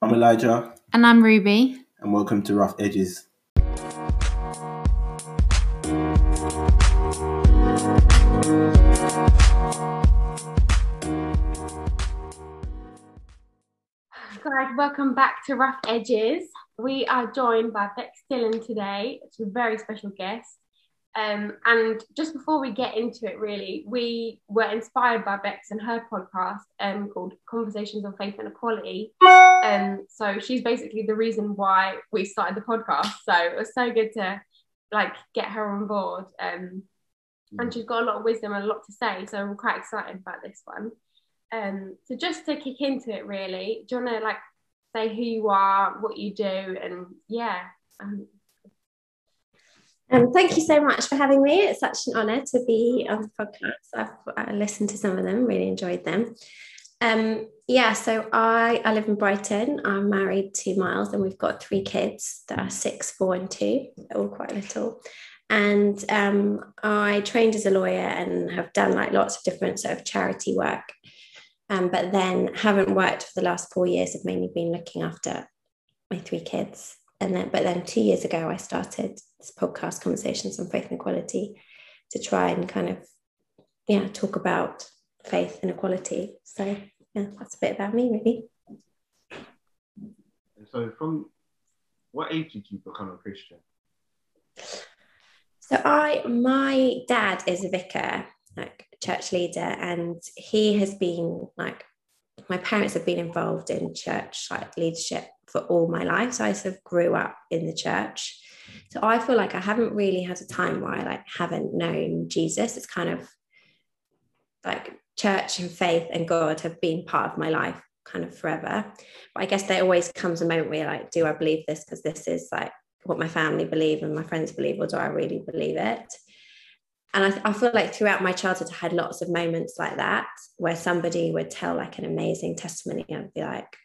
I'm Elijah. And I'm Ruby. And welcome to Rough Edges. Guys, welcome back to Rough Edges. We are joined by Bex Dillon today. It's a very special guest. Um, and just before we get into it, really, we were inspired by Bex and her podcast um, called Conversations on Faith and Equality. Um, so she's basically the reason why we started the podcast. So it was so good to like get her on board. Um, and she's got a lot of wisdom and a lot to say. So we're quite excited about this one. Um, so just to kick into it, really, do you want to like say who you are, what you do, and yeah. Um, thank you so much for having me. It's such an honour to be on the podcast. I've I listened to some of them, really enjoyed them. Um, yeah, so I, I live in Brighton. I'm married to Miles, and we've got three kids that are six, four, and two. They're all quite little. And um, I trained as a lawyer and have done like lots of different sort of charity work. Um, but then haven't worked for the last four years. I've mainly been looking after my three kids and then but then two years ago i started this podcast conversations on faith and equality to try and kind of yeah talk about faith and equality. So yeah that's a bit about me really. So from what age did you become a christian? So i my dad is a vicar like church leader and he has been like my parents have been involved in church like leadership for all my life. So I sort of grew up in the church. So I feel like I haven't really had a time where I like haven't known Jesus. It's kind of like church and faith and God have been part of my life kind of forever. But I guess there always comes a moment where like, do I believe this because this is like what my family believe and my friends believe, or do I really believe it? And I, I feel like throughout my childhood, I had lots of moments like that where somebody would tell like an amazing testimony and be like,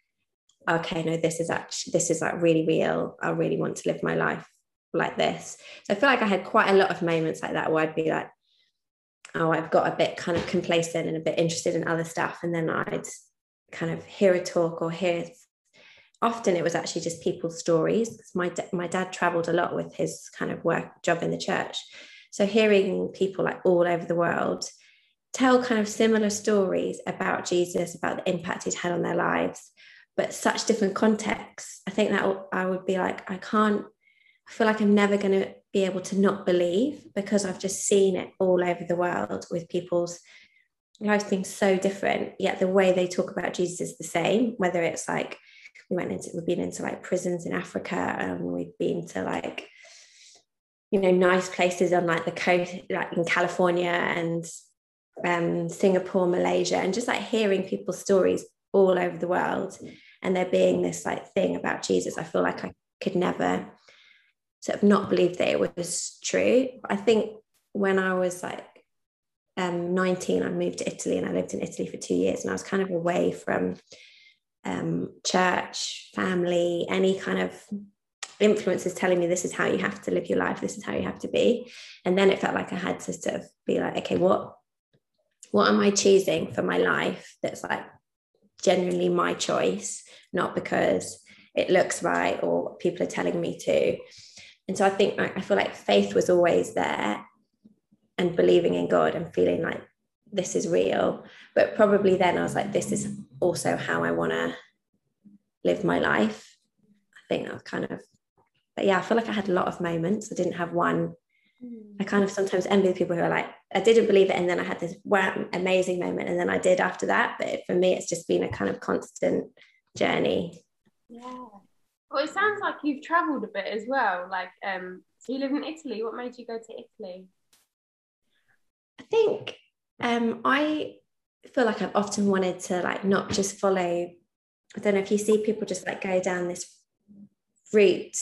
okay, no, this is actually, this is like really real. I really want to live my life like this. So I feel like I had quite a lot of moments like that where I'd be like, oh, I've got a bit kind of complacent and a bit interested in other stuff. And then I'd kind of hear a talk or hear, often it was actually just people's stories. My, my dad traveled a lot with his kind of work job in the church. So hearing people like all over the world tell kind of similar stories about Jesus, about the impact he'd had on their lives, but such different contexts. I think that I would be like, I can't, I feel like I'm never going to be able to not believe because I've just seen it all over the world with people's lives being so different, yet the way they talk about Jesus is the same, whether it's like, we went into, we've been into like prisons in Africa and we've been to like, you know, nice places on like the coast, like in California and um, Singapore, Malaysia, and just like hearing people's stories all over the world and there being this like thing about Jesus, I feel like I could never sort of not believe that it was true. I think when I was like um, 19, I moved to Italy and I lived in Italy for two years and I was kind of away from um, church, family, any kind of influences telling me this is how you have to live your life, this is how you have to be. And then it felt like I had to sort of be like, okay, what what am I choosing for my life that's like genuinely my choice, not because it looks right or people are telling me to. And so I think I feel like faith was always there and believing in God and feeling like this is real. But probably then I was like, this is also how I want to live my life. I think that was kind of, but yeah, I feel like I had a lot of moments. I didn't have one Mm. I kind of sometimes envy the people who are like, I didn't believe it. And then I had this wow, amazing moment. And then I did after that. But for me, it's just been a kind of constant journey. Yeah. Well, it sounds like you've traveled a bit as well. Like, um, so you live in Italy. What made you go to Italy? I think um, I feel like I've often wanted to like not just follow. I don't know if you see people just like go down this route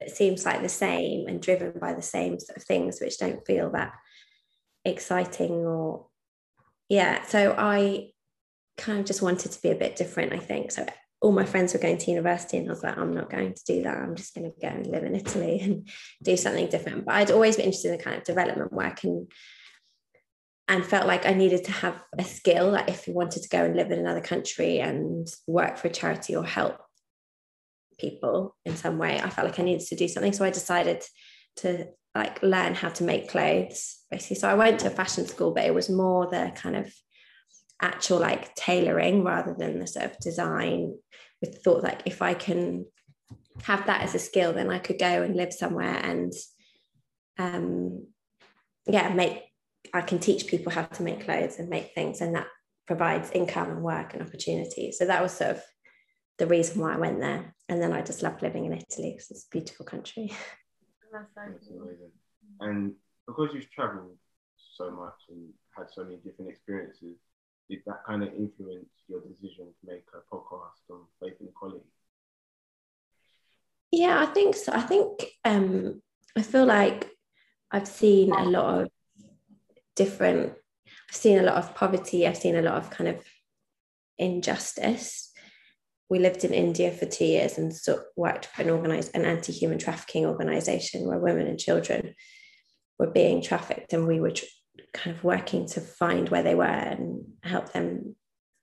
it seems like the same and driven by the same sort of things which don't feel that exciting or yeah so i kind of just wanted to be a bit different i think. So all my friends were going to university and i was like i'm not going to do that. I'm just going to go and live in italy and do something different. But i'd always been interested in kind of development work and and felt like i needed to have a skill like if you wanted to go and live in another country and work for a charity or help people in some way. I felt like I needed to do something. So I decided to like learn how to make clothes basically. So I went to a fashion school, but it was more the kind of actual like tailoring rather than the sort of design with thought like if I can have that as a skill, then I could go and live somewhere and um yeah, make I can teach people how to make clothes and make things and that provides income and work and opportunity. So that was sort of the reason why I went there. And then I just loved living in Italy because it's a beautiful country. That's so That's cool. amazing. And because you've traveled so much and had so many different experiences, did that kind of influence your decision to make a podcast on faith and equality? Yeah, I think so. I think um, I feel like I've seen a lot of different. I've seen a lot of poverty. I've seen a lot of kind of injustice. We lived in India for two years and worked for an organized an anti-human trafficking organization where women and children were being trafficked, and we were tr- kind of working to find where they were and help them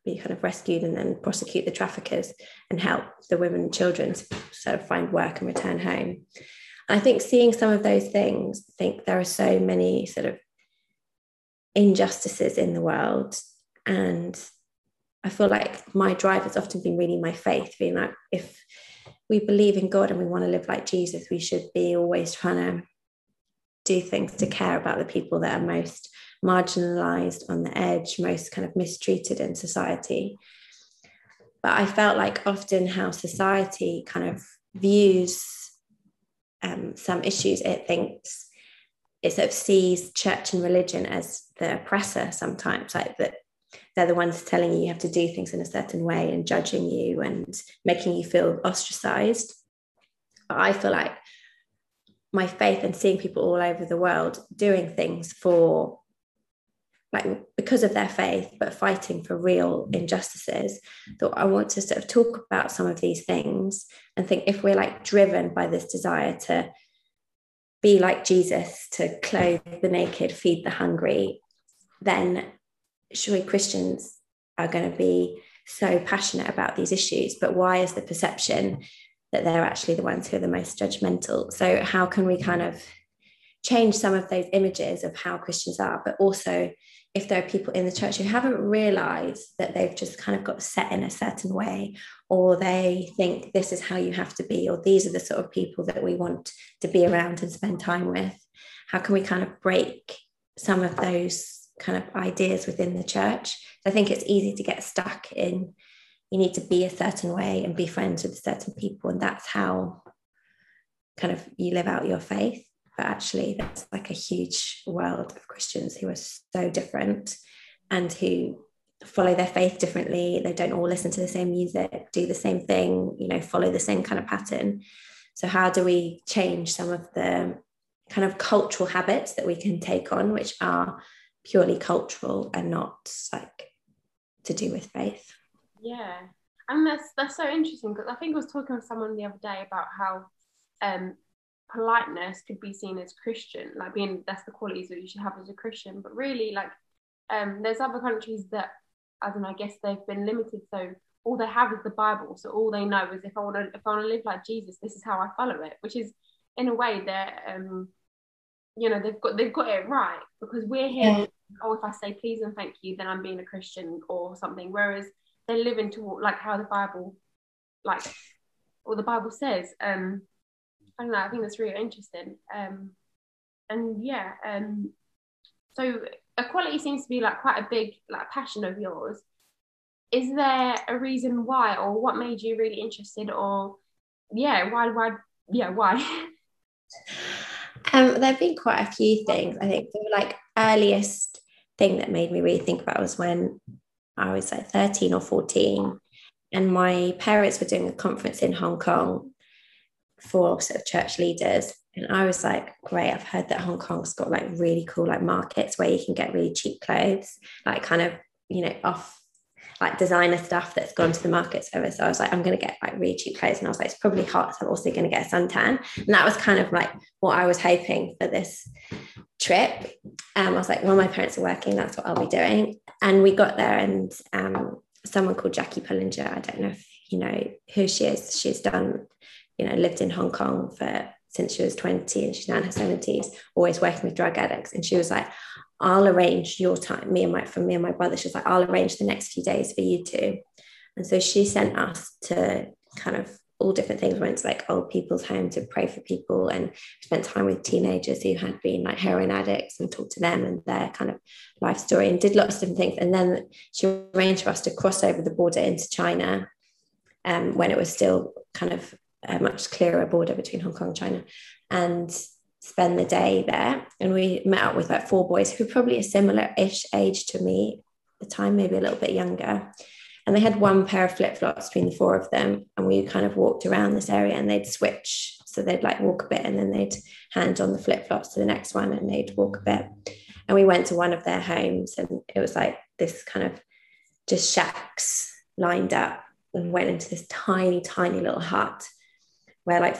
be kind of rescued and then prosecute the traffickers and help the women and children to sort of find work and return home. I think seeing some of those things, I think there are so many sort of injustices in the world. And I feel like my drive has often been really my faith, being like, if we believe in God and we want to live like Jesus, we should be always trying to do things to care about the people that are most marginalized on the edge, most kind of mistreated in society. But I felt like often how society kind of views um, some issues, it thinks it sort of sees church and religion as the oppressor sometimes, like that they're the ones telling you you have to do things in a certain way and judging you and making you feel ostracized. But I feel like my faith and seeing people all over the world doing things for like because of their faith but fighting for real injustices that i want to sort of talk about some of these things and think if we're like driven by this desire to be like jesus to clothe the naked feed the hungry then surely christians are going to be so passionate about these issues but why is the perception that they're actually the ones who are the most judgmental? So how can we kind of change some of those images of how christians are but also if there are people in the church who haven't realized that they've just kind of got set in a certain way, or they think this is how you have to be, or these are the sort of people that we want to be around and spend time with, how can we kind of break some of those kind of ideas within the church? I think it's easy to get stuck in you need to be a certain way and be friends with certain people, and that's how kind of you live out your faith but actually that's like a huge world of Christians who are so different and who follow their faith differently. They don't all listen to the same music, do the same thing, you know, follow the same kind of pattern. So how do we change some of the kind of cultural habits that we can take on, which are purely cultural and not like to do with faith? Yeah, and that's that's so interesting because I think I was talking with someone the other day about how um, politeness could be seen as Christian, like being that's the qualities that you should have as a Christian. But really, like um, there's other countries that I don't know. I guess they've been limited, so all they have is the Bible. So all they know is if I want to if I want to live like Jesus, this is how I follow it. Which is in a way they're um, you know they've got they've got it right because we're here. Yeah. Oh, if I say please and thank you, then I'm being a Christian or something. Whereas they're living to like how the Bible, like, or the Bible says. Um, I don't know. I think that's really interesting. Um, and yeah, um, so equality seems to be like quite a big like passion of yours. Is there a reason why, or what made you really interested, or yeah, why, why, yeah, why? Um, there have been quite a few things. I think the like earliest thing that made me really think about was when I was like 13 or 14, and my parents were doing a conference in Hong Kong for sort of church leaders. And I was like, great, I've heard that Hong Kong's got like really cool like markets where you can get really cheap clothes, like kind of, you know, off like designer stuff that's gone to the market service. So I was like, I'm going to get like really cheap clothes. And I was like, it's probably hot. So I'm also going to get a suntan. And that was kind of like what I was hoping for this trip. Um, I was like, well, my parents are working. That's what I'll be doing. And we got there and um, someone called Jackie Pullinger, I don't know if you know who she is. She's done you know, lived in Hong Kong for since she was 20 and she's now in her 70s, always working with drug addicts. And she was like, I'll arrange your time, me and my from me and my brother. she's like, I'll arrange the next few days for you two. And so she sent us to kind of all different things. We went to like old people's home to pray for people and spent time with teenagers who had been like heroin addicts and talked to them and their kind of life story and did lots of different things. And then she arranged for us to cross over the border into China um, when it was still kind of a much clearer border between Hong Kong and China and spend the day there. And we met up with like four boys who were probably a similar ish age to me at the time, maybe a little bit younger and they had one pair of flip flops between the four of them. And we kind of walked around this area and they'd switch. So they'd like walk a bit and then they'd hand on the flip flops to the next one and they'd walk a bit. And we went to one of their homes and it was like this kind of just shacks lined up and went into this tiny, tiny little hut where like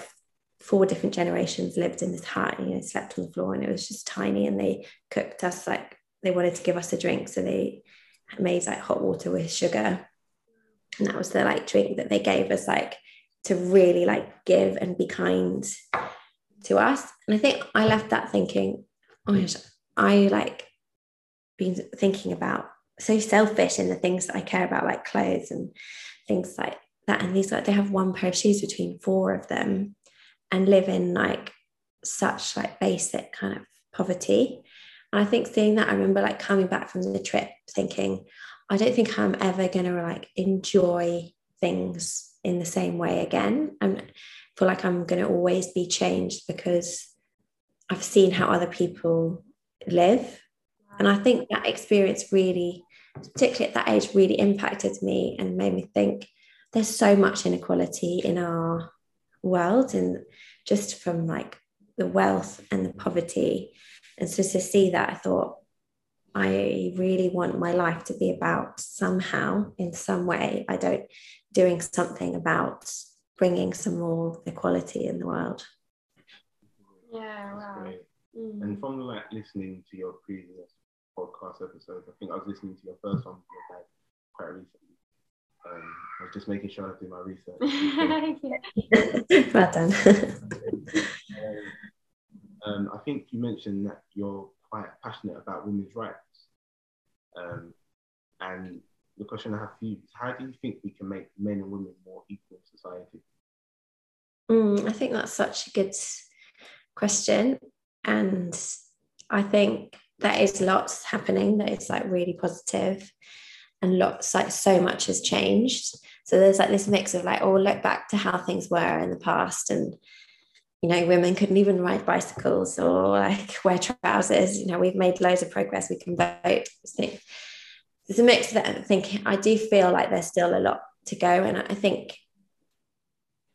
four different generations lived in this hut and you know slept on the floor and it was just tiny and they cooked us like they wanted to give us a drink so they made like hot water with sugar. And that was the like drink that they gave us like to really like give and be kind to us. And i think i left that thinking oh my gosh i like been thinking about so selfish in the things that i care about like clothes and things like that. And these like they have one pair of shoes between four of them and live in like such like basic kind of poverty and i think seeing that i remember like coming back from the trip thinking I don't think I'm ever going to like enjoy things in the same way again. I feel like I'm going to always be changed because I've seen how other people live. And I think that experience really, particularly at that age, really impacted me and made me think there's so much inequality in our world and just from like the wealth and the poverty. And so to see that, I thought, I really want my life to be about somehow, in some way, I don't doing something about bringing some more equality in the world. Yeah, wow. Mm. And from like listening to your previous podcast episodes, I think I was listening to your first one with your dad quite recently. Um, I was just making sure I do my research. well done. um, um, I think you mentioned that you're quite passionate about women's rights. Um, and the question I have for you is how do you think we can make men and women more equal in society? Mm, I think that's such a good question. And I think there is lots happening that is like really positive and lots like so much has changed. So there's like this mix of like, oh, look back to how things were in the past and you know, women couldn't even ride bicycles or like wear trousers. You know, we've made loads of progress. We can vote. There's a mix that I think I do feel like there's still a lot to go. And I think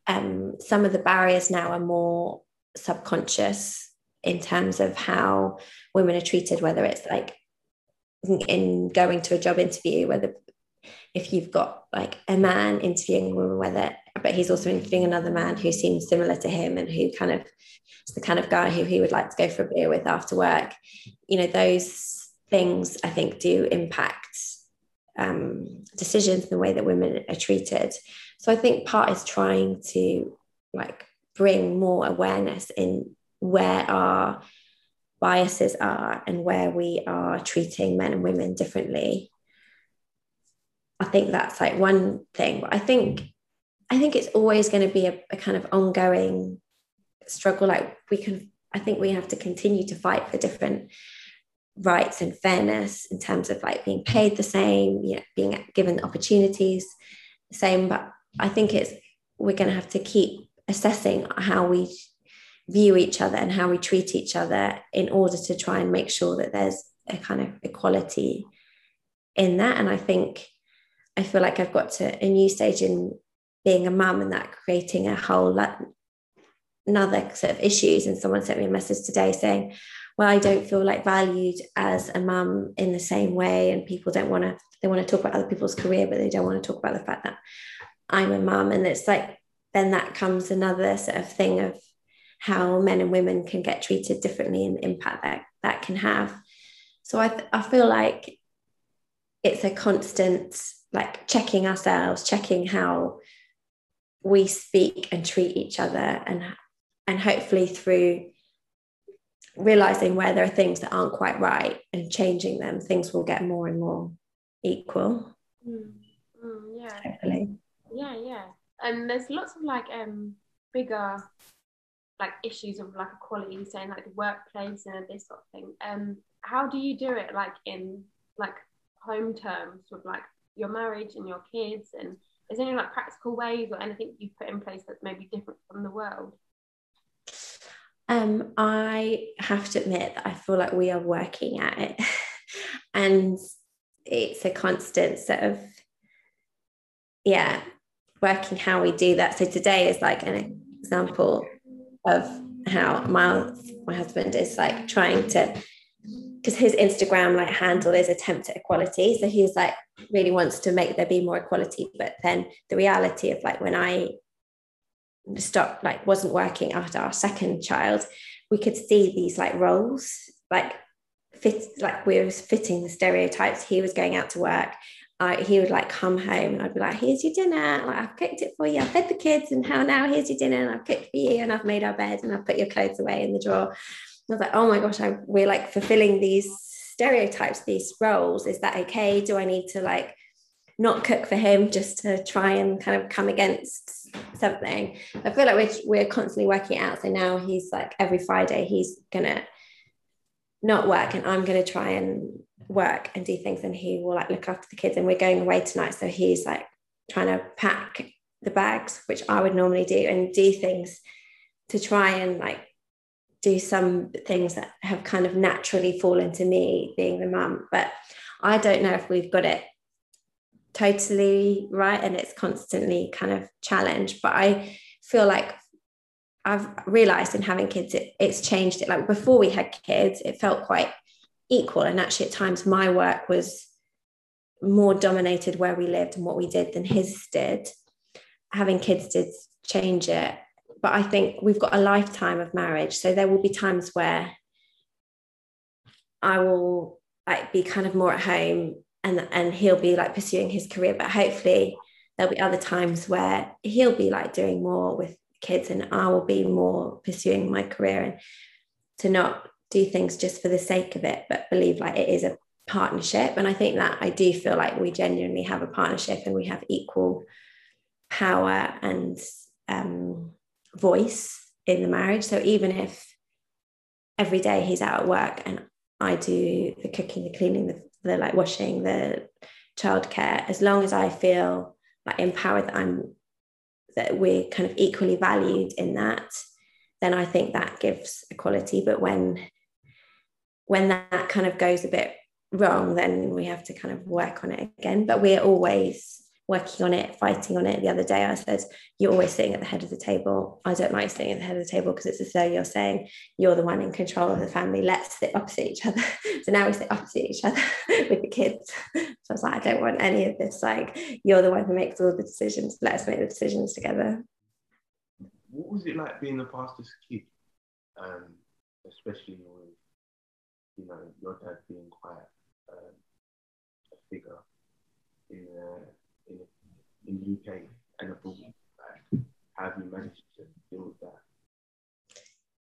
um, some of the barriers now are more subconscious in terms of how women are treated, whether it's like in going to a job interview, whether if you've got like a man interviewing a woman, whether but he's also interviewing another man who seems similar to him and who kind of is the kind of guy who he would like to go for a beer with after work. You know, those things I think do impact um, decisions in the way that women are treated. So I think part is trying to like bring more awareness in where our biases are and where we are treating men and women differently. I think that's like one thing. But I think I think it's always going to be a, a, kind of ongoing struggle. Like we can, I think we have to continue to fight for different rights and fairness in terms of like being paid the same, you know, being given opportunities the same. But I think it's we're going to have to keep assessing how we view each other and how we treat each other in order to try and make sure that there's a kind of equality in that. And I think I feel like I've got to a new stage in being a mum and that creating a whole lot another sort of issues and someone sent me a message today saying well i don't feel like valued as a mum in the same way and people don't want to they want to talk about other people's career but they don't want to talk about the fact that i'm a mum and it's like then that comes another sort of thing of how men and women can get treated differently and the impact that that can have so i, I feel like it's a constant like checking ourselves checking how we speak and treat each other and and hopefully through realizing where there are things that aren't quite right and changing them things will get more and more equal Mm, mm, yeah. hopefully Yeah, yeah. And there's lots of like um bigger like issues of like equality, saying like the workplace and this sort of thing. Um, how do you do it like in like home terms with like your marriage and your kids and is there any like practical ways or anything you put in place that's maybe different from the world? Um, I have to admit that I feel like we are working at it, and it's a constant sort of, yeah, working how we do that. So today is like an example of how my my husband is like trying to, because his Instagram like handle is attempt at equality. So he's like really wants to make there be more equality, but then the reality of like when I stopped like wasn't working after our second child we could see these like roles like fit like we were fitting the stereotypes. He was going out to work I, he would like come home and I'd be like, here's your dinner. Like I've cooked it for you. I've fed the kids and how now here's your dinner and I've cooked for you and I've made our bed and I've put your clothes away in the drawer. And I was like, oh my gosh, I, we're like fulfilling these stereotypes, these roles. Is that okay? Do I need to like not cook for him just to try and kind of come against something. I feel like we're, we're constantly working out. So now he's like every Friday, he's gonna not work and I'm gonna try and work and do things and he will like look after the kids and we're going away tonight. So he's like trying to pack the bags, which I would normally do and do things to try and like do some things that have kind of naturally fallen to me being the mum. But I don't know if we've got it totally right and it's constantly kind of challenged but i feel like i've realized in having kids it, it's changed it. Like before we had kids it felt quite equal. And actually at times my work was more dominated where we lived and what we did than his did. Having kids did change it. But i think we've got a lifetime of marriage. So there will be times where i will like be kind of more at home and and he'll be like pursuing his career. But hopefully there'll be other times where he'll be like doing more with kids and I will be more pursuing my career and to not do things just for the sake of it but believe like it is a partnership. And I think that I do feel like we genuinely have a partnership and we have equal power and um, voice in the marriage. So even if every day he's out at work and I do the cooking the cleaning the the like washing, the childcare, as long as I feel like empowered that I'm that we're kind of equally valued in that, then I think that gives equality. But when when that kind of goes a bit wrong, then we have to kind of work on it again. But we're always working on it, fighting on it. The other day, I said, You're always sitting at the head of the table. I don't like sitting at the head of the table because it's as though you're saying you're the one in control of the family. Let's sit opposite each other. so now we sit opposite each other with the kids. So I was like, I don't want any of this. Like, you're the one who makes all the decisions. Let's make the decisions together. What was it like being the pastor's kid? Um, especially with, you know, your dad being quite um, a figure in uh, in, the UK and abroad? How have you managed to deal with that?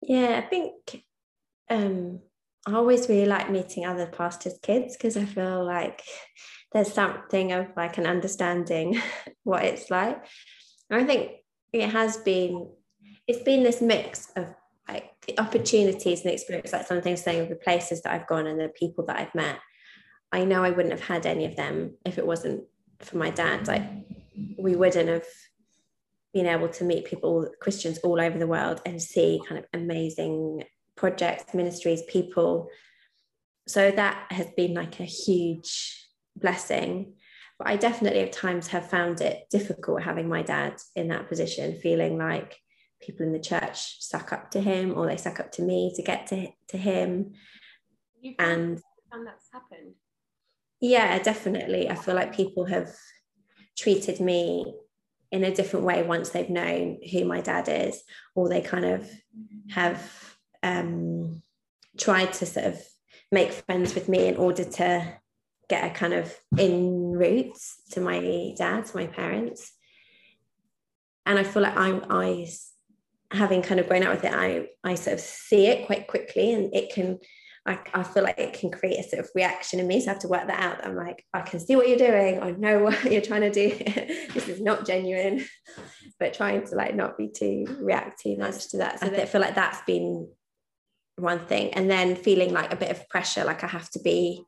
Yeah, I think um, I always really like meeting other pastors' kids because I feel like there's something of like an understanding what it's like. And I think it has been, it's been this mix of like the opportunities and the experience, like some things saying of the places that I've gone and the people that I've met. I know I wouldn't have had any of them if it wasn't for my dad. Like we wouldn't have been able to meet people, Christians all over the world, and see kind of amazing projects, ministries, people. So that has been like a huge blessing. But I definitely at times have found it difficult having my dad in that position, feeling like people in the church suck up to him or they suck up to me to get to, to him. You And found that's happened. yeah, definitely. I feel like people have treated me in a different way once they've known who my dad is, or they kind of have um, tried to sort of make friends with me in order to get a kind of in route to my dad, to my parents. and I feel like I'm I having kind of grown up with it, I I sort of see it quite quickly, and it can. I, I feel like it can create a sort of reaction in me. So I have to work that out. I'm like, I can see what you're doing. I know what you're trying to do. this is not genuine, but trying to like not be too react too much to that. So I feel like that's been one thing. And then feeling like a bit of pressure, like I have to be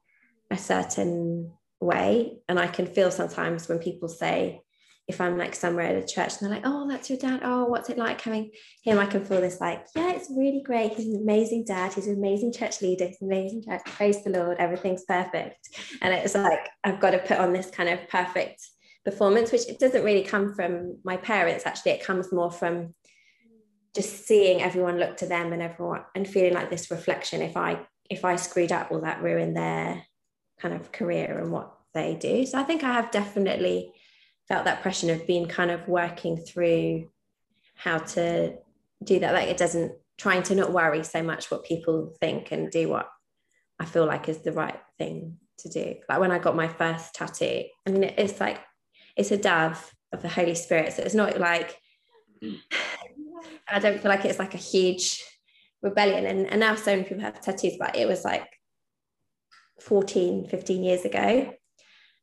a certain way. And I can feel sometimes when people say, if I'm like somewhere at a church and they're like, oh, that's your dad. Oh, what's it like having him? I can feel this like, yeah, it's really great. He's an amazing dad. He's an amazing church leader. He's an amazing church. Praise the Lord. Everything's perfect. And it's like, I've got to put on this kind of perfect performance, which it doesn't really come from my parents. Actually, it comes more from just seeing everyone look to them and everyone and feeling like this reflection. If I if I screwed up, will that ruin their kind of career and what they do? So I think I have definitely felt that pressure of being kind of working through how to do that. Like it doesn't trying to not worry so much what people think and do what i feel like is the right thing to do. Like when i got my first tattoo i mean it's like it's a dove of the holy spirit. So it's not like i don't feel like it's like a huge rebellion. And, and now so many people have tattoos but it was like 14 15 years ago.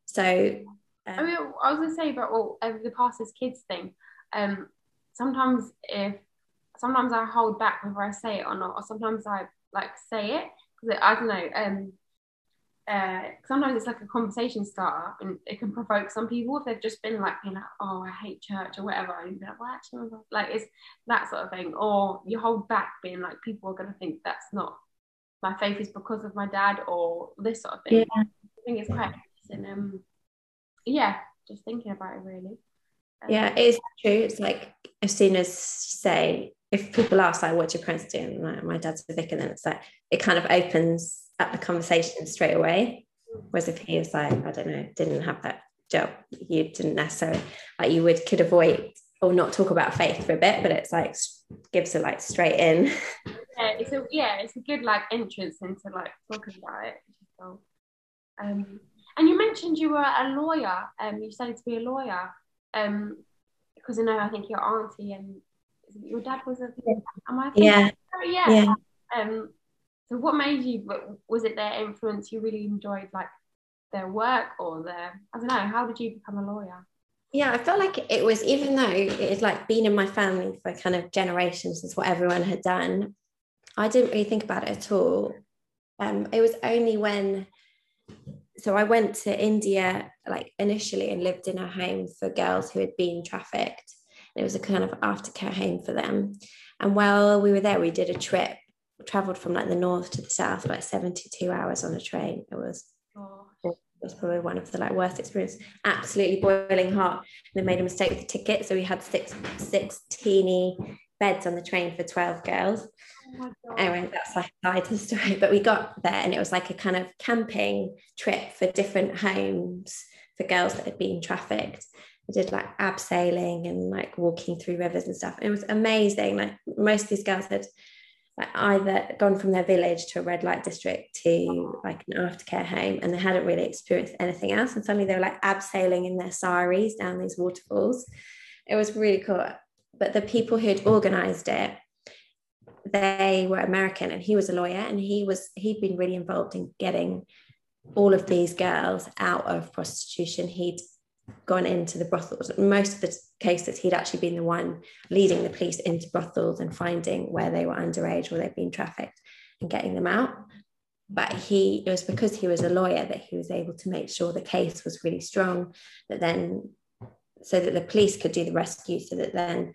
So um, I mean, I was gonna say about well, uh, the pastors kids thing. Um, sometimes if sometimes I hold back whether I say it or not, or sometimes I like say it because I don't know. Um, uh, sometimes it's like a conversation starter and it can provoke some people if they've just been like, you know, oh, I hate church or whatever. And be like, well, actually, like it's that sort of thing. Or you hold back being like, people are going to think that's not my faith is because of my dad or this sort of thing. Yeah. I think it's quite interesting. Um, yeah, just thinking about it really. Um, yeah, it's true. It's like as soon as say if people ask like "What your parents doing, my, my dad's a vicar, then it's like it kind of opens up the conversation straight away. Whereas if he was like, I don't know, didn't have that job, you didn't necessarily like you would could avoid or not talk about faith for a bit, but it's like gives it like straight in. Yeah, it's a yeah, it's a good like entrance into like talking about it. So, um, and you mentioned you were a lawyer. Um, you studied to be a lawyer. Um, because I know I think your auntie and your dad was a. Am I? Yeah. Oh, yeah. yeah. Um. So what made you? Was it their influence? You really enjoyed like their work or their? I don't know. How did you become a lawyer? Yeah, I felt like it was even though it had like been in my family for kind of generations, is what everyone had done. I didn't really think about it at all. Um, it was only when so I went to India like initially and lived in a home for girls who had been trafficked. And it was a kind of aftercare home for them. And while we were there, we did a trip, traveled from like the north to the south, like 72 hours on a train. It was oh. it was probably one of the like worst experiences. Absolutely boiling hot. And they made a mistake with the ticket. So we had six six teeny beds on the train for 12 girls. Oh anyway, that's like a side story. But we got there and it was like a kind of camping trip for different homes for girls that had been trafficked. We did like abseiling and like walking through rivers and stuff. It was amazing. Like most of these girls had like either gone from their village to a red light district to like an aftercare home and they hadn't really experienced anything else. And suddenly they were like abseiling in their saris down these waterfalls. It was really cool. But the people who had organized it they were American and he was a lawyer and he was he'd been really involved in getting all of these girls out of prostitution. He'd gone into the brothels. Most of the cases, he'd actually been the one leading the police into brothels and finding where they were underage or they'd been trafficked and getting them out. But he, it was because he was a lawyer that he was able to make sure the case was really strong, that then, so that the police could do the rescue, so that then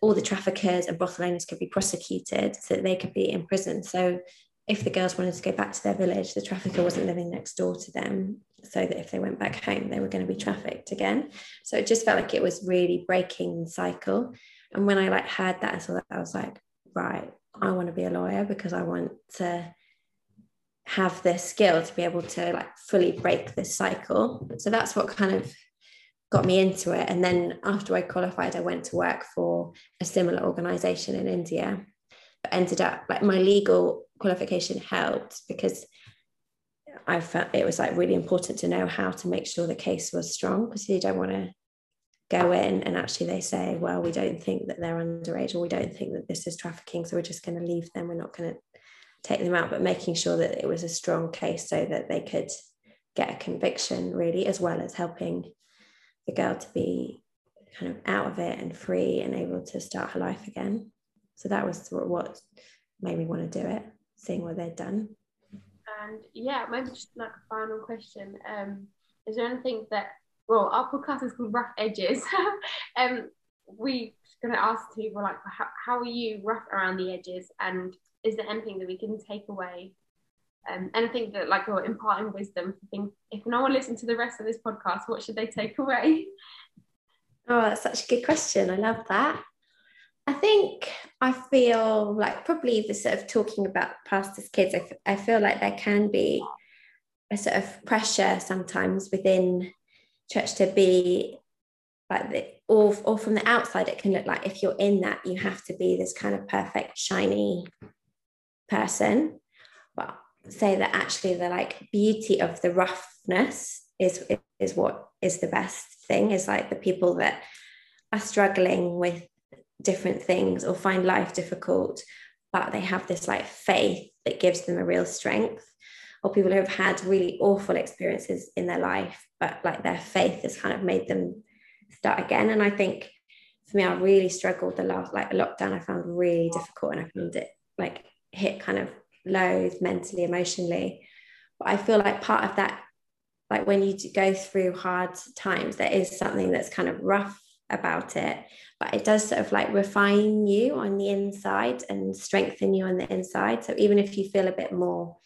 all the traffickers and brothel owners could be prosecuted so that they could be in prison. So if the girls wanted to go back to their village, the trafficker wasn't living next door to them. So that if they went back home, they were going to be trafficked again. So it just felt like it was really breaking the cycle. And when I like heard that, I saw that I was like, right, I want to be a lawyer because I want to have this skill to be able to like fully break this cycle. So that's what kind of got me into it. And then after I qualified, I went to work for a similar organization in India. But ended up like my legal qualification helped because I felt it was like really important to know how to make sure the case was strong because you don't want to go in and actually they say, well, we don't think that they're underage or we don't think that this is trafficking, so we're just going to leave them. We're not going to take them out, but making sure that it was a strong case so that they could get a conviction, really, as well as helping the girl to be kind of out of it and free and able to start her life again. So that was what made me want to do it, seeing what they'd done. And yeah, maybe just like a final question. Um, is there anything that well, our podcast is called Rough Edges. um, we're going to ask people like, how, how are you rough around the edges, and is there anything that we can take away? Um, anything that like you're imparting wisdom. I think if no one listened to the rest of this podcast, what should they take away? Oh, that's such a good question. I love that. I think I feel like probably the sort of talking about pastors' kids, I, f- I feel like there can be a sort of pressure sometimes within church to be like the, or, or from the outside it can look like if you're in that you have to be this kind of perfect shiny person but say that actually the like beauty of the roughness is is what is the best thing is like the people that are struggling with different things or find life difficult but they have this like faith that gives them a real strength or people who have had really awful experiences in their life, but like their faith has kind of made them start again. And I think for me, I really struggled the last like lockdown. I found really difficult, and I found it like hit kind of lows mentally, emotionally. But I feel like part of that, like when you go through hard times, there is something that's kind of rough about it, but it does sort of like refine you on the inside and strengthen you on the inside. So even if you feel a bit more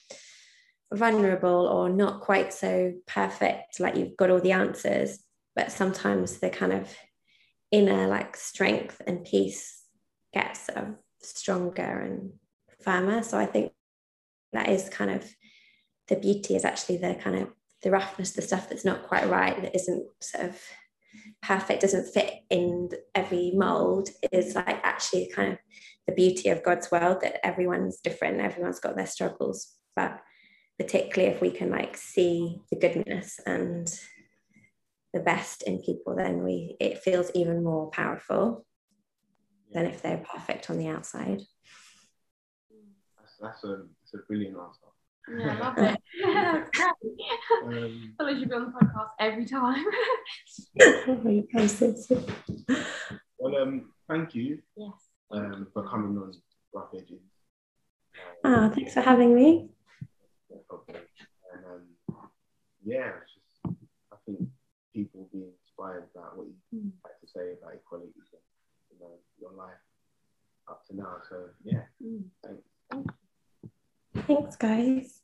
vulnerable or not quite so perfect, like you've got all the answers, but sometimes the kind of inner like strength and peace gets sort of stronger and firmer. So I think that is kind of the beauty is actually the kind of the roughness, the stuff that's not quite right, that isn't sort of perfect, doesn't fit in every mold, is like actually kind of the beauty of God's world that everyone's different, everyone's got their struggles, but particularly if we can like see the goodness and the best in people then we it feels even more powerful than if they're perfect on the outside. That's, that's a that's a brilliant answer yeah, I love it. Yeah, um, I you be on the podcast every time. well, um, thank you. Yes. Um, for coming on Rough Edges. Um, oh, thanks for having me. And um, yeah, it's just I think people will be inspired by what you mm. like to say about equality and you know your life up to now. So yeah, mm. thanks. Thanks, guys.